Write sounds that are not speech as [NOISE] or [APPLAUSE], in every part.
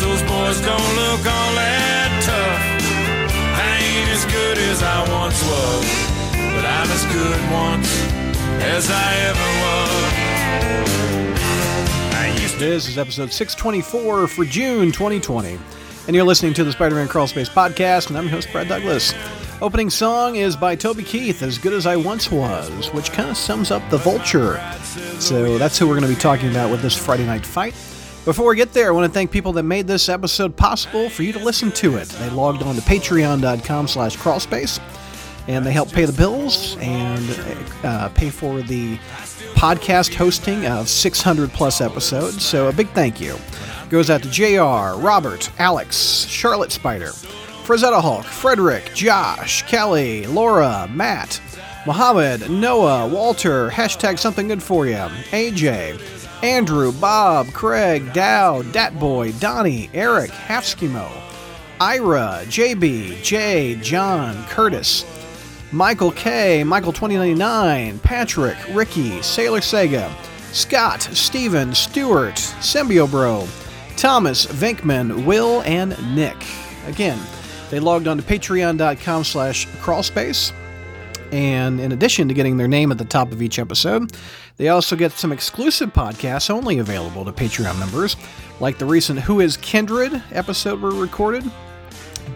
those boys don't look all that tough. I ain't as good as I once was, but I'm as good once as I ever was. This is episode 624 for June 2020. And you're listening to the Spider Man Crawl Space podcast, and I'm your host, Brad Douglas. Opening song is by Toby Keith, As Good as I Once Was, which kind of sums up the vulture. So that's who we're going to be talking about with this Friday night fight. Before we get there, I want to thank people that made this episode possible for you to listen to it. They logged on to patreon.com slash crawlspace, and they help pay the bills and uh, pay for the podcast hosting of 600 plus episodes. So a big thank you goes out to JR, Robert, Alex, Charlotte Spider, Frazetta Hulk, Frederick, Josh, Kelly, Laura, Matt, Mohammed, Noah, Walter, hashtag something good for you, AJ, Andrew, Bob, Craig, Dow, Datboy, Donnie, Eric, Halfskimo, Ira, JB, Jay, John, Curtis, Michael K, Michael 2099, Patrick, Ricky, Sailor Sega, Scott, Steven, Stewart, Symbio Bro, Thomas, Venkman, Will, and Nick. Again, they logged on to patreon.com slash crawlspace. And in addition to getting their name at the top of each episode, they also get some exclusive podcasts only available to Patreon members, like the recent Who is Kindred episode we recorded.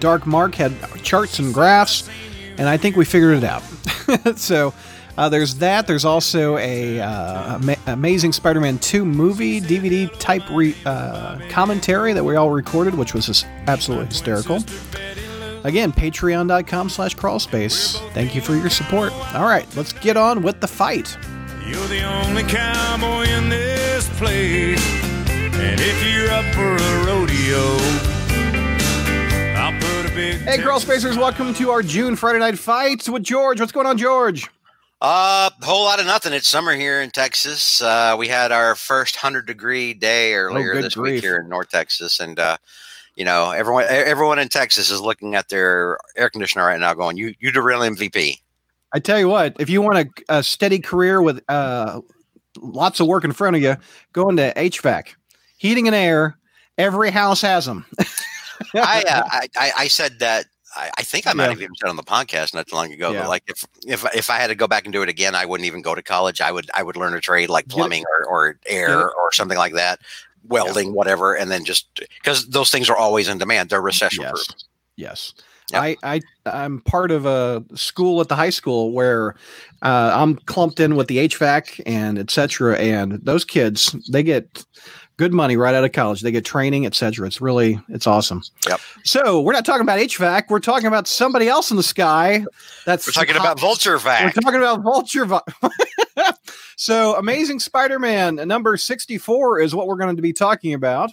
Dark Mark had charts and graphs, and I think we figured it out. [LAUGHS] so uh, there's that. There's also a uh, ama- Amazing Spider-Man 2 movie DVD type re- uh, commentary that we all recorded, which was absolutely hysterical. Again, patreon.com slash crawlspace. Thank you for your support. All right, let's get on with the fight. You're the only cowboy in this place. And if you're up for a rodeo, I'll put a big Hey, Crawl Spacers, welcome to our June Friday Night Fight with George. What's going on, George? Uh, whole lot of nothing. It's summer here in Texas. Uh, we had our first hundred degree day earlier Oh, this grief. week here in North Texas, and uh, you know everyone everyone in Texas is looking at their air conditioner right now, going, "You you the real MVP." I tell you what, if you want a, a steady career with uh, lots of work in front of you, go into HVAC, heating and air. Every house has them. I, uh, [LAUGHS] I I said that. I, think I might Yeah. have even said on the podcast not too long ago. Yeah. But like if if if I had to go back and do it again, I wouldn't even go to college. I would I would learn a trade like plumbing or, or air it. or something like that, welding, whatever, and then just because those things are always in demand. They're recession proof. Yes. Yes. Yep. I, I I'm part of a school at the high school where uh, I'm clumped in with the HVAC and et cetera. And those kids, they get good money right out of college. They get training, et cetera. It's really it's awesome. Yep. So we're not talking about HVAC. We're talking about somebody else in the sky. That's We're talking about Vulture vac. We're talking about Vulture. Vi- [LAUGHS] so, Amazing Spider-Man number sixty-four is what we're going to be talking about,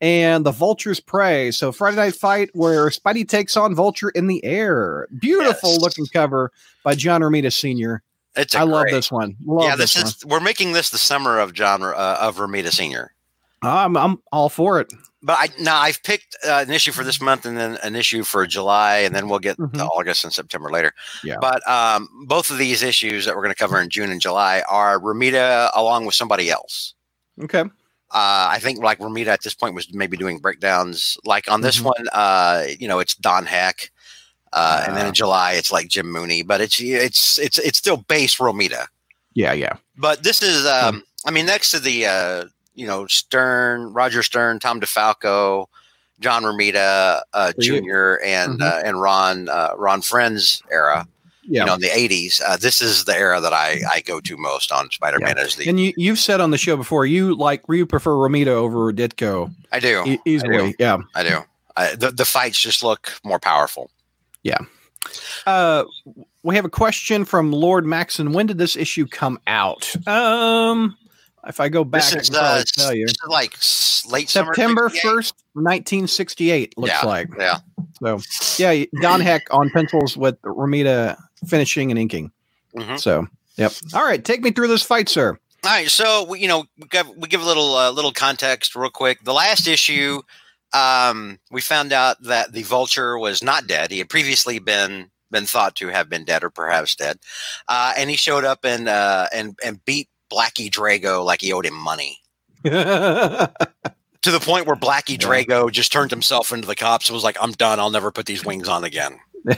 and the Vulture's prey. So, Friday Night Fight, where Spidey takes on Vulture in the air. Beautiful Yes. looking cover by John Romita Sr. It's I love this one. Love yeah, this, one. is we're making this the summer of John uh, of Romita Senior. I'm I'm all for it. But I now I've picked uh, an issue for this month and then an issue for July, and then we'll get Mhm. to August and September later. Yeah. But um, both of these issues that we're going to cover in June and July are Romita along with somebody else. Okay. Uh, I think like Romita at this point was maybe doing breakdowns. Like on this Mhm. one, uh, you know, it's Don Heck. Uh, and then Ah. in July, it's like Jim Mooney, but it's it's it's it's still base Romita. Yeah, yeah. But this is, um, I mean, next to the, uh, you know, Stern, Roger Stern, Tom DeFalco, John Romita uh, Jr. and Mhm. uh, and Ron uh, Ron Frenz era, Yeah. you know, in the '80s. Uh, this is the era that I I go to most on Spider-Man. Is the and you you've said on the show before you like you prefer Romita over Ditko I do, e- easily. Yeah. I do. I, the the fights just look more powerful. Yeah. Uh, we have a question from Lord Maxon. When did this issue come out? Um, if I go back, This is, uh, tell you. like late September first, nineteen sixty-eight. Looks Yeah. like Yeah, so. Yeah, Don Heck on pencils with Romita finishing and inking. Mhm. So, yep. All right, take me through this fight, sir. All right, so we, you know, we give, we give a little uh, little context real quick. The last issue, um, we found out that the Vulture was not dead. He had previously been been thought to have been dead or perhaps dead, uh, and he showed up and uh, and and beat Blackie Drago like he owed him money. [LAUGHS] to the point where Blackie Yeah. Drago just turned himself into the cops and was like, "I'm done. I'll never put these wings on again." [LAUGHS]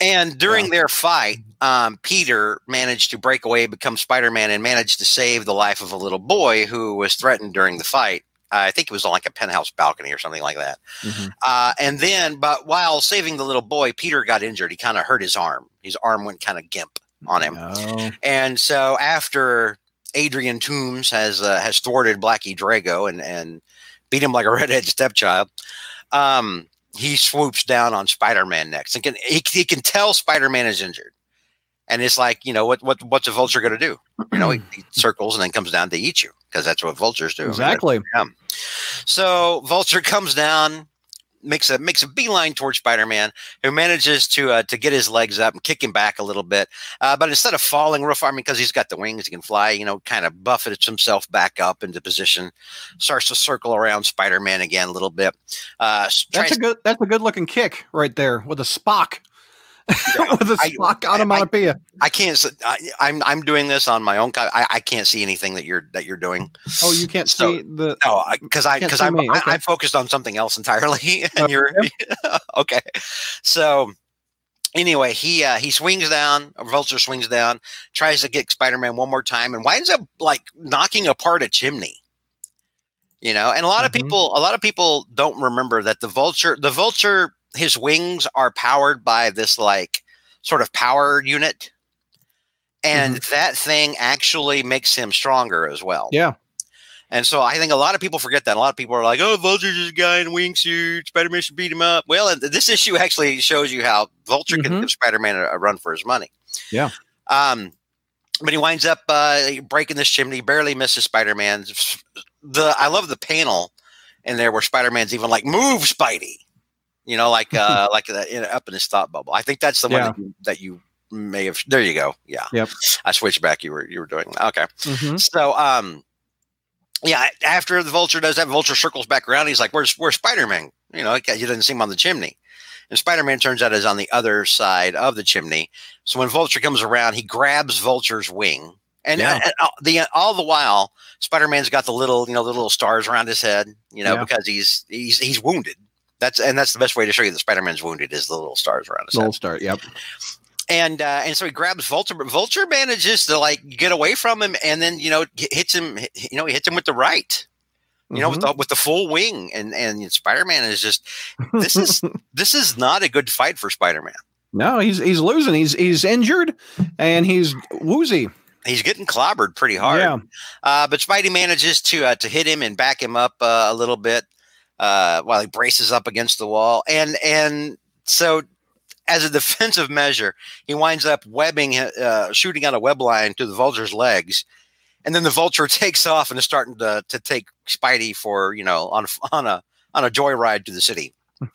and during their fight, um, Peter managed to break away, become Spider-Man, and managed to save the life of a little boy who was threatened during the fight. I think it was on like a penthouse balcony or something like that. Mhm. Uh, and then, but while saving the little boy, Peter got injured. He kind of hurt his arm. His arm went kind of gimp on him. Oh. And so after Adrian Toombs has uh, has thwarted Blackie Drago and and beat him like a [LAUGHS] redhead stepchild, um, he swoops down on Spider Man next and can he, he can tell Spider Man is injured. And it's like, you know, what what what's a vulture going to do? You know, he, [CLEARS THROAT] he circles and then comes down to eat you because that's what vultures do. I mean, Exactly. so Vulture comes down, makes a makes a beeline towards Spider Man, who manages to uh, to get his legs up and kick him back a little bit. Uh, but instead of falling real far, I mean, because he's got the wings, he can fly. You know, kind of buffets himself back up into position, starts to circle around Spider Man again a little bit. Uh, That's tries- a good. That's a good looking kick right there with a Spock. [LAUGHS] with a I- Spock I- onomatopoeia. I can't. s- I, I'm I'm doing this on my own. I, I can't see anything that you're that you're doing. oh, you can't so- see the. No, because I because I'm me, I, okay. I'm focused on something else entirely, [LAUGHS] and Oh, you're [LAUGHS] okay. So anyway, he uh, he swings down. Vulture swings down, tries to get Spider-Man one more time, and winds up like knocking apart a chimney. You know, and a lot of Mhm. people a lot of people don't remember that the Vulture the Vulture his wings are powered by this like sort of power unit. And that thing actually makes him stronger as well. Yeah. And so I think a lot of people forget that. A lot of people are like, "Oh, Vulture's just a guy in a wingsuit. Spider-Man should beat him up." Well, this issue actually shows you how Vulture can Mhm. give Spider-Man a, a run for his money. Yeah. Um, but he winds up uh, breaking this chimney, barely misses Spider-Man. The I love the panel in there where Spider-Man's even like, "Move, Spidey," you know, like [LAUGHS] uh, like that in, up in his thought bubble. I think that's the Yeah. one that you, that you may have. There you go. Yeah. Yep. I switched back. You were you were doing okay. Mhm. So, um, yeah, after the vulture does that, vulture circles back around. He's like, "Where's where's Spider Man?" You know, he doesn't see him on the chimney. And Spider Man turns out is on the other side of the chimney. So when Vulture comes around, he grabs Vulture's wing, and, Yeah. and all, the all the while, Spider Man's got the little you know the little stars around his head. You know, Yeah. because he's he's he's wounded. That's and that's the best way to show you that Spider Man's wounded is the little stars around his head Gold start. Yep. and uh, and so he grabs Vulture, but Vulture manages to like get away from him, and then you know hits him. You know, he hits him with the right. You know, with Mhm. the with the full wing, and and Spider Man is just this is [LAUGHS] this is not a good fight for Spider Man. no, he's he's losing. He's he's injured, and he's woozy. He's getting clobbered pretty hard. Yeah. Uh, but Spidey manages to uh, to hit him and back him up uh, a little bit uh, while he braces up against the wall, and and so as a defensive measure, he winds up webbing, uh, shooting out a web line to the vulture's legs, and then the vulture [LAUGHS] takes off and is starting to to take Spidey for you know on a- on a on a joyride to the city. [LAUGHS]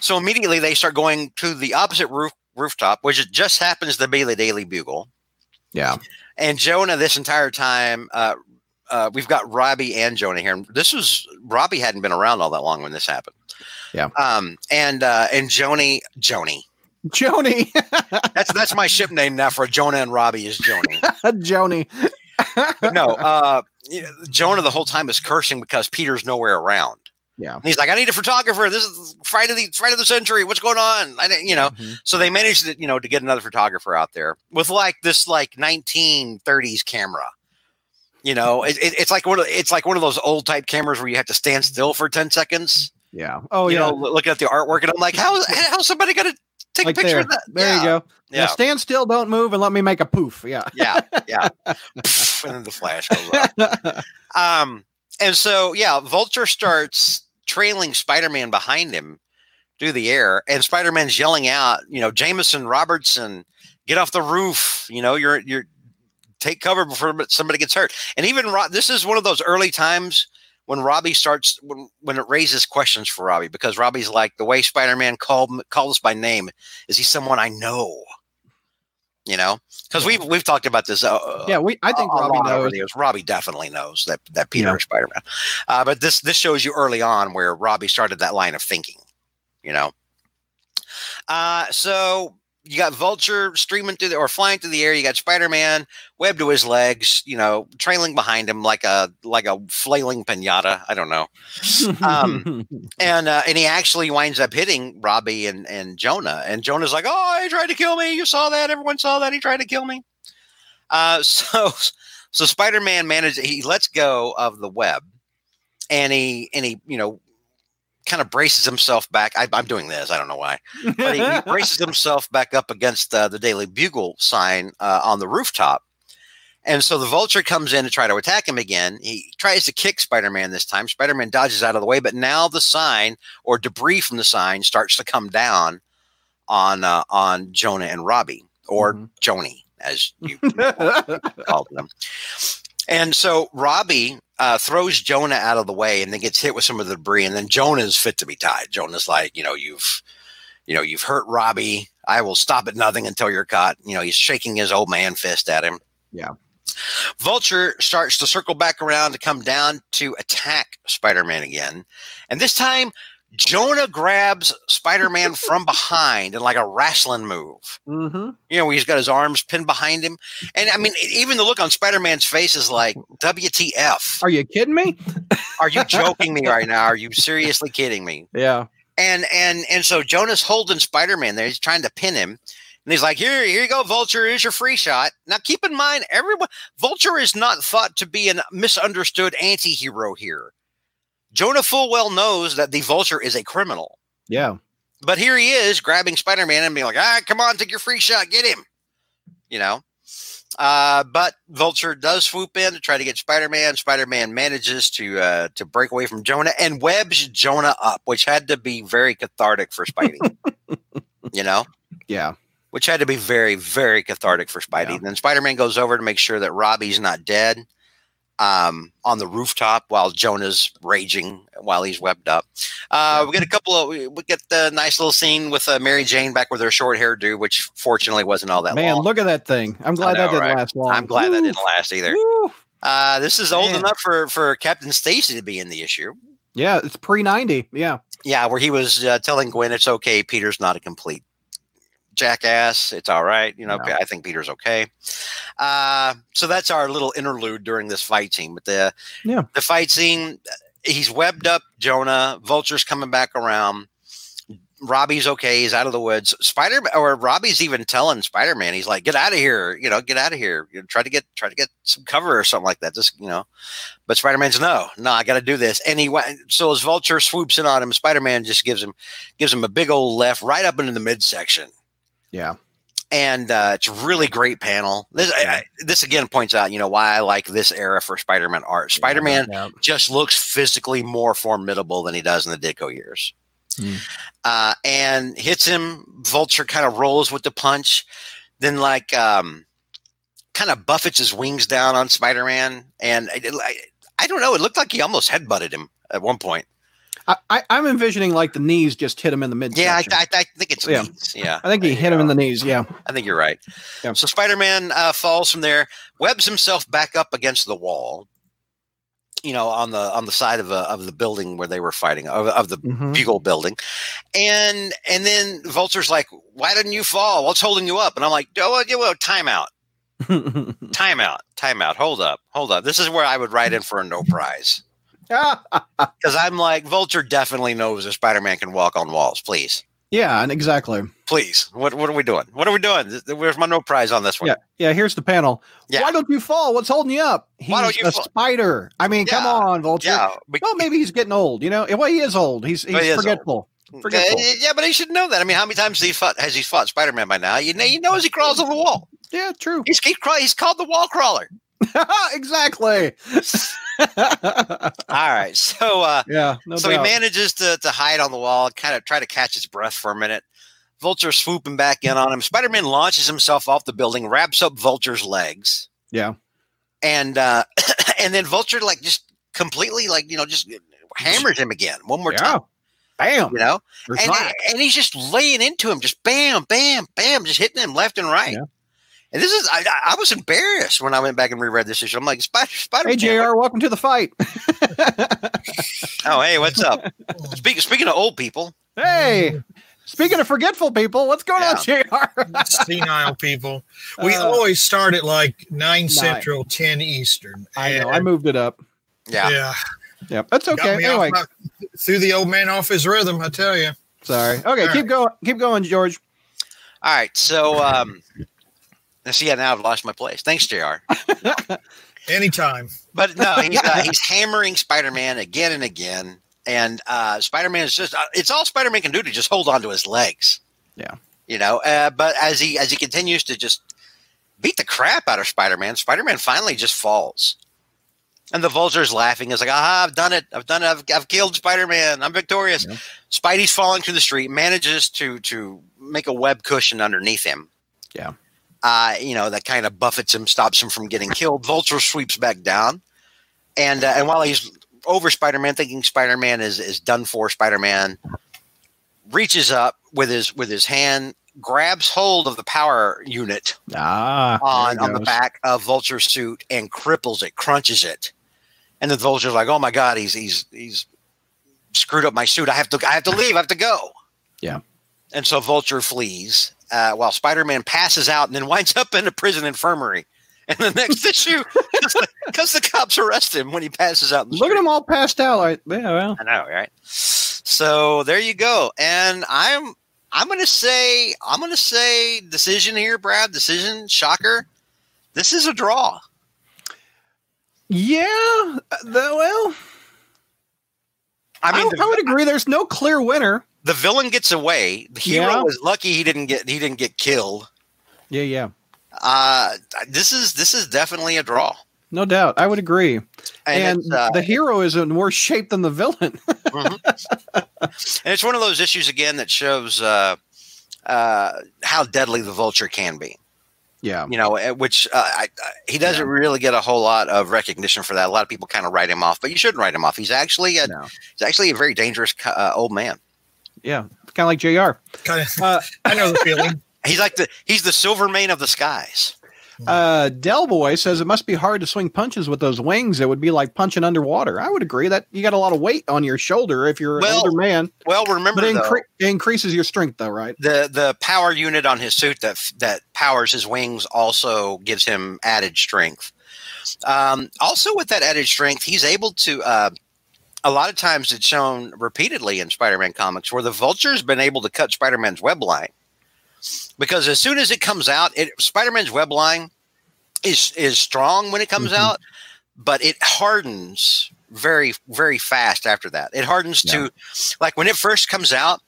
So immediately they start going to the opposite roof rooftop, which it just happens to be the Daily Bugle. yeah. And Jonah, this entire time, uh, uh, we've got Robbie and Jonah here. And This was Robbie hadn't been around all that long when this happened. Yeah. Um, and uh, and Joni, Joni. Joni. [LAUGHS] That's that's my ship name now for Jonah and Robbie is Joni. [LAUGHS] Joni. No, uh, Jonah the whole time is cursing because Peter's nowhere around. Yeah. And he's like, I need a photographer. This is Friday of the Friday of the century. What's going on? I didn't, you know. Mhm. So they managed to, you know, to get another photographer out there with like this like 1930s camera. You know, it, it- it's like one of it's like one of those old type cameras where you have to stand still for 10 seconds. Yeah. Oh you yeah. know, looking at the artwork, and I'm like, how [LAUGHS] how's somebody gonna take like a picture there. of that? There yeah, you go. Yeah, Now stand still, don't move, and let me make a poof. Yeah. yeah, yeah. [LAUGHS] Pff, and then the flash goes off. [LAUGHS] Um, and so yeah, Vulture starts trailing Spider-Man behind him through the air, and Spider-Man's yelling out, you know, Jameson Robertson, get off the roof. You know, you're you're take cover before somebody gets hurt. And even Ro- this is one of those early times when Robbie starts when when it raises questions for Robbie because Robbie's like the way Spider-Man called calls by name is he someone I know? You know, because we've we've talked about this. Uh, yeah. We. I think a Robbie knows. Robbie definitely knows that that Peter Yeah. is Spider Man. Uh, but this this shows you early on where Robbie started that line of thinking. You know. Uh, so you got Vulture streaming through the, or flying through the air. You got Spider Man webbed to his legs, you know, trailing behind him like a like a flailing pinata. I don't know. Um, [LAUGHS] and uh, and he actually winds up hitting Robbie and and Jonah. And Jonah's like, "Oh, he tried to kill me. You saw that. Everyone saw that. He tried to kill me." Uh, [LAUGHS] so so Spider Man manages. He lets go of the web, and he and he you know kind of braces himself back. I, am doing this. I don't know why, but he, he [LAUGHS] braces himself back up against uh, the Daily Bugle sign uh, on the rooftop. And so the vulture comes in to try to attack him again. He tries to kick Spider Man this time. Spider Man dodges out of the way, but now the sign or debris from the sign starts to come down on uh, on Jonah and Robbie, or mm-hmm. Joni, as you [LAUGHS] called them. And so Robbie uh, throws Jonah out of the way and then gets hit with some of the debris. And then Jonah's fit to be tied. Jonah's like, you know, you've, you know, you've hurt Robbie. I will stop at nothing until you're caught. You know, he's shaking his old man fist at him. Yeah. Vulture starts to circle back around to come down to attack Spider Man again. And this time, Jonah grabs Spider Man from behind in like a wrestling move. Mm-hmm. You know, he's got his arms pinned behind him. And I mean, even the look on Spider Man's face is like, WTF. Are you kidding me? [LAUGHS] Are you joking me right now? Are you seriously kidding me? Yeah. And and and so Jonah's holding Spider Man there. He's trying to pin him. And he's like, here, here you go, Vulture. Here's your free shot. Now, keep in mind, everyone, Vulture is not thought to be a misunderstood anti hero here. Jonah full well knows that the Vulture is a criminal. Yeah. But here he is grabbing Spider Man and being like, all right, come on, take your free shot, get him. You know? Uh, but Vulture does swoop in to try to get Spider Man. Spider Man manages to uh, to break away from Jonah and webs Jonah up, which had to be very cathartic for Spidey. [LAUGHS] you know? Yeah. Which had to be very, very cathartic for Spidey. Yeah. And then Spider Man goes over to make sure that Robbie's not dead um, on the rooftop while Jonah's raging while he's webbed up. Uh, we get a couple of we get the nice little scene with uh, Mary Jane back with her short hairdo, which fortunately wasn't all that Man, long. look at that thing! I'm glad know, that didn't right? last long. I'm glad Woo. that didn't last either. Uh, this is old Man. enough for for Captain Stacy to be in the issue. Yeah, it's pre ninety. Yeah, yeah, where he was uh, telling Gwen it's okay. Peter's not a complete jackass. It's all right. You know, no. I think Peter's okay. Uh, so that's our little interlude during this fight scene. But the yeah. the fight scene, he's webbed up Jonah. Vulture's coming back around. Robbie's okay. He's out of the woods. Spider or Robbie's even telling Spider Man, he's like, "Get out of here! You know, get out of here! You know, try to get try to get some cover or something like that." Just you know, but Spider Man's no, no, I got to do this. And he went. So as Vulture swoops in on him, Spider Man just gives him gives him a big old left right up into the midsection. Yeah. And uh, it's a really great panel. This, I, this again points out, you know, why I like this era for Spider-Man art. Spider-Man yeah, yeah. just looks physically more formidable than he does in the Ditko years. Hmm. Uh, and hits him. Vulture kind of rolls with the punch. Then, like, um, kind of buffets his wings down on Spider-Man, and I, I don't know. It looked like he almost headbutted him at one point. I, am envisioning like the knees just hit him in the mid. Yeah, I, I, I, think it's yeah. knees. Yeah, I think he hit him in the knees. Yeah, I think you're right. Yeah. So Spider-Man uh, falls from there, webs himself back up against the wall. You know, on the on the side of, a, of the building where they were fighting of, of the mm-hmm. Bugle building, and and then Vulture's like, "Why didn't you fall? What's holding you up?" And I'm like, "Oh, well, timeout, [LAUGHS] timeout, timeout. Hold up, hold up. This is where I would write in for a no prize." Because I'm like, Vulture definitely knows that Spider Man can walk on walls. Please. Yeah, and exactly. Please. What what are we doing? What are we doing? Where's my no prize on this one? Yeah, yeah. Here's the panel. Yeah. Why don't you fall? What's holding you up? He's Why don't you a fall? spider. I mean, yeah. come on, Vulture. Yeah. well, maybe he's getting old. You know, well, he is old. He's he's he forgetful. Forgetful. Uh, yeah, but he should know that. I mean, how many times has he fought, has he fought Spider Man by now? You know, he knows he crawls on the wall. Yeah, true. He's he, he's called the wall crawler. [LAUGHS] exactly. [LAUGHS] All right. So uh yeah, no so doubt. he manages to to hide on the wall, kind of try to catch his breath for a minute. Vulture swooping back in on him. Spider-Man launches himself off the building, wraps up Vulture's legs. Yeah. And uh [COUGHS] and then Vulture like just completely like, you know, just hammers him again one more yeah. time. Bam. You know? And, and he's just laying into him, just bam, bam, bam, just hitting him left and right. Yeah. And this is, I, I, was embarrassed when I went back and reread this issue. I'm like, Spider, Spider. Hey, JR, welcome to the fight. oh, hey, what's up? [LAUGHS] Speaking, speaking of old people. Hey, Speaking of forgetful people, what's going on, Jr.? [LAUGHS] senile people. We Uh, always start at like nine central, ten eastern. I know. I moved it up. Yeah. yeah, Yep, that's okay. me Anyway, my, threw the old man off his rhythm. I tell you. sorry. Okay, All keep right. going. Keep going, George. All right. So, um, let's see. Yeah, now I've lost my place. Thanks, Jr. [LAUGHS] Anytime. But no, [LAUGHS] he's, uh, he's hammering Spider-Man again and again, and uh, Spider-Man is just—it's all Spider-Man can do to just hold on to his legs. Yeah. you know. Uh, but as he as he continues to just beat the crap out of Spider-Man, Spider-Man finally just falls, and the Vulture's laughing. Is like, "Ah, I've done it! I've done it! I've, I've killed Spider-Man! I'm victorious!" Yeah. Spidey's falling through the street, manages to to make a web cushion underneath him. Yeah. Uh, you know, that kind of buffets him, stops him from getting killed. Vulture sweeps back down. And uh, and while he's over Spider-Man, thinking Spider-Man is is done for, Spider-Man reaches up with his with his hand, grabs hold of the power unit Ah, on on the back of Vulture's suit and cripples it, crunches it. And the Vulture's like, "Oh my god, he's he's he's screwed up my suit. I have to I have to leave. I have to go." Yeah. And so Vulture flees uh, while Spider-Man passes out and then winds up in a prison infirmary. And the next [LAUGHS] issue, because the cops arrest him when he passes out. Look at street. them all passed out. Like, yeah, well, I know, right? So there you go. And I'm I'm gonna say I'm gonna say decision here, Brad. Decision, shocker. This is a draw. yeah. uh, The, well, I mean, I, the, I would agree. There's no clear winner. The villain gets away. The hero Yeah. was lucky he didn't get he didn't get killed. Yeah, yeah, Uh, this is this is definitely a draw. no doubt. I would agree. And, it's, uh, the hero is in worse shape than the villain. [LAUGHS] and it's one of those issues again that shows uh, uh, how deadly the vulture can be. yeah, you know, eh, which uh, I, I, he doesn't really get a whole lot of recognition for that. A lot of people kind of write him off, but you shouldn't write him off. He's actually a, no. he's actually a very dangerous uh, old man. Yeah, kind of like Jr. Kind of. Uh, I know the feeling. [LAUGHS] He's like the he's the Silvermane of the skies. uh, Del Boy says it must be hard to swing punches with those wings. It would be like punching underwater. I would agree that you got a lot of weight on your shoulder if you're Well, an older man, Well, remember but it, though, incre- it increases your strength, though, right? the the power unit on his suit that that powers his wings also gives him added strength. Um, also, with that added strength, he's able to. Uh, a lot of times, it's shown repeatedly in Spider-Man comics where the Vulture's been able to cut Spider-Man's web line because as soon as it comes out, it Spider-Man's web line is is strong when it comes Mhm. out, but it hardens very very fast after that. It hardens to like when it first comes out,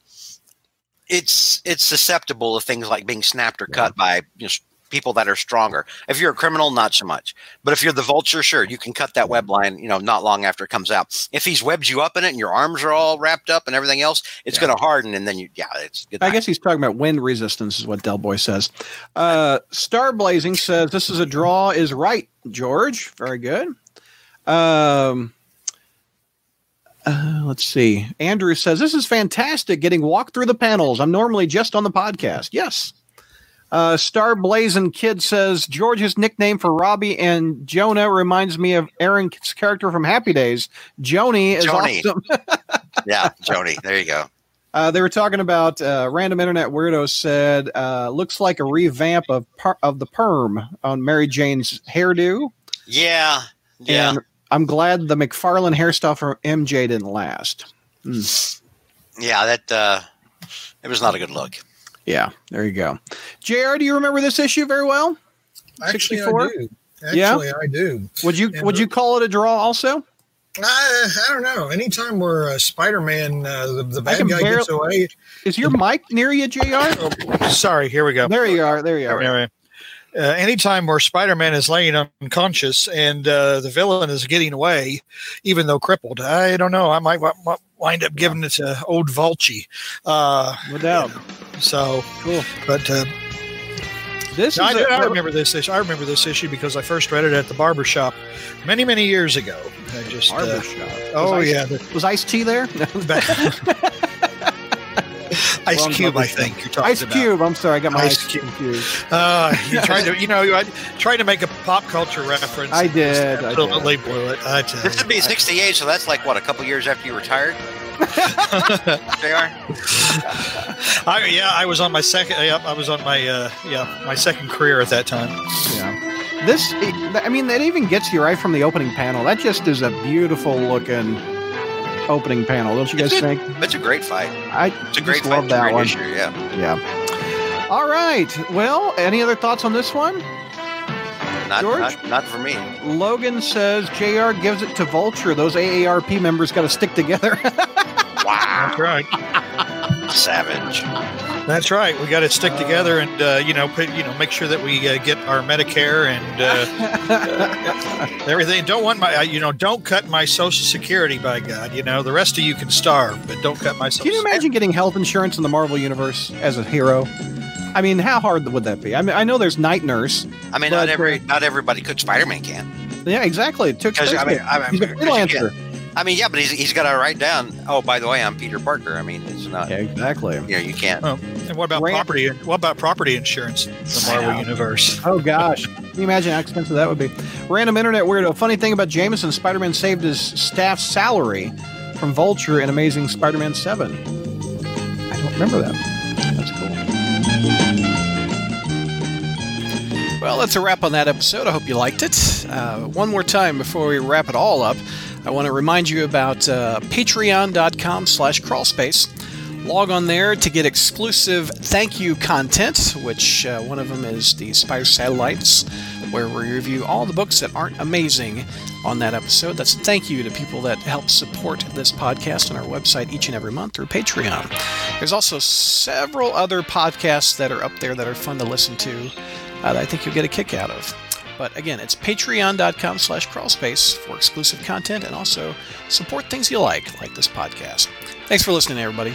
it's it's susceptible to things like being snapped or cut by you know, people that are stronger. If you're a criminal, not so much. But if you're the vulture, sure, you can cut that web line. You know, not long after it comes out. If he's webbed you up in it and your arms are all wrapped up and everything else, it's Yeah. going to harden, and then you yeah, it's good. I guess he's talking about wind resistance, is what Del Boy says. Uh, Star Blazing says this is a draw, is right, George. Very good. Um, uh, let's see. Andrew says this is fantastic. Getting walked through the panels. I'm normally just on the podcast. Yes. Uh, Star Blazing Kid says George's nickname for Robbie and Jonah reminds me of Erin's character from Happy Days. Joni is Joni. awesome. [LAUGHS] yeah, Joni. There you go. Uh, they were talking about uh, random internet weirdo said uh, looks like a revamp of per- of the perm on Mary Jane's hairdo. Yeah, yeah. And I'm glad the McFarlane hairstyle from MJ didn't last. Yeah, that uh, it was not a good look. Yeah, there you go. Jr. Do you remember this issue very well? Actually, 64? I do. Actually, Yeah? I do. Would you Yeah, would you call it a draw also? I, I don't know. Anytime where uh, Spider-Man, uh, the, the bad guy barely- gets away. Is your mic near you, Jr.? Sorry, here we go. There you are. There you are. Anyway, uh, anytime where Spider-Man is laying unconscious and uh, the villain is getting away, even though crippled, I don't know. I might, w- might wind up giving it to old Vulci. Uh, No doubt. So, Cool. but uh, This no, I, is do- remember this issue. I remember this issue because I first read it at the barber shop many, many years ago. I just, uh, barbershop. oh Was Ice- yeah, the, Was Ice-T there? [LAUGHS] [LAUGHS] Ice Wrong Cube. I think you're talking Ice about. Cube. I'm sorry, I got my Ice Ice Cube. confused. Uh, you tried to, [LAUGHS] you know, I tried to make a pop culture reference. I and just did, I did. Blew it. I This would be '68, so that's like what a couple years after you retired. [LAUGHS] JR? [LAUGHS] I, yeah, I was on my second. Yeah, I was on my uh, yeah my second career at that time. Yeah. This, I mean, that even gets you right from the opening panel. That just is a beautiful looking opening panel, don't you guys It's a- think? It's a great fight. I It's a great just fight. love It's a that great one. issue, yeah. Yeah. All right. Well, any other thoughts on this one? Not, George? not, not for me. Logan says JR gives it to Vulture. Those AARP members got to stick together. [LAUGHS] Wow. That's right. Savage. That's right. We got to stick together and uh, you know put, you know make sure that we uh, get our Medicare and uh, [LAUGHS] everything. Don't want my uh, you know don't cut my Social Security by God. You know the rest of you can starve, but don't cut my. Social can you imagine getting health insurance in the Marvel universe as a hero? I mean, how hard would that be? I mean, I know there's Night Nurse. I mean, not every not everybody could. Spider-Man can. Yeah, exactly. Too Because I mean, I mean, He's a because you freelancer. I mean, yeah, but he's, he's got to write down. Oh, by the way, I'm Peter Parker. I mean, it's not. Yeah, exactly. You know, you can't. Oh, and what about Rand- property? What about property insurance in the Marvel universe? Oh gosh, can you imagine how expensive that would be? Random internet weirdo. Funny thing about Jameson, Spider-Man saved his staff's salary from Vulture in Amazing Spider-Man Seven. I don't remember that. Well, that's a wrap on that episode. I hope you liked it. Uh, one more time before we wrap it all up, I want to remind you about uh, patreon.com slash crawlspace. Log on there to get exclusive thank you content, which uh, one of them is the Spider Satellites, where we review all the books that aren't amazing on that episode. That's a thank you to people that help support this podcast on our website each and every month through Patreon. There's also several other podcasts that are up there that are fun to listen to uh, that I think you'll get a kick out of. But again, it's patreon.com slash crawlspace for exclusive content and also support things you like, like this podcast. Thanks for listening, everybody.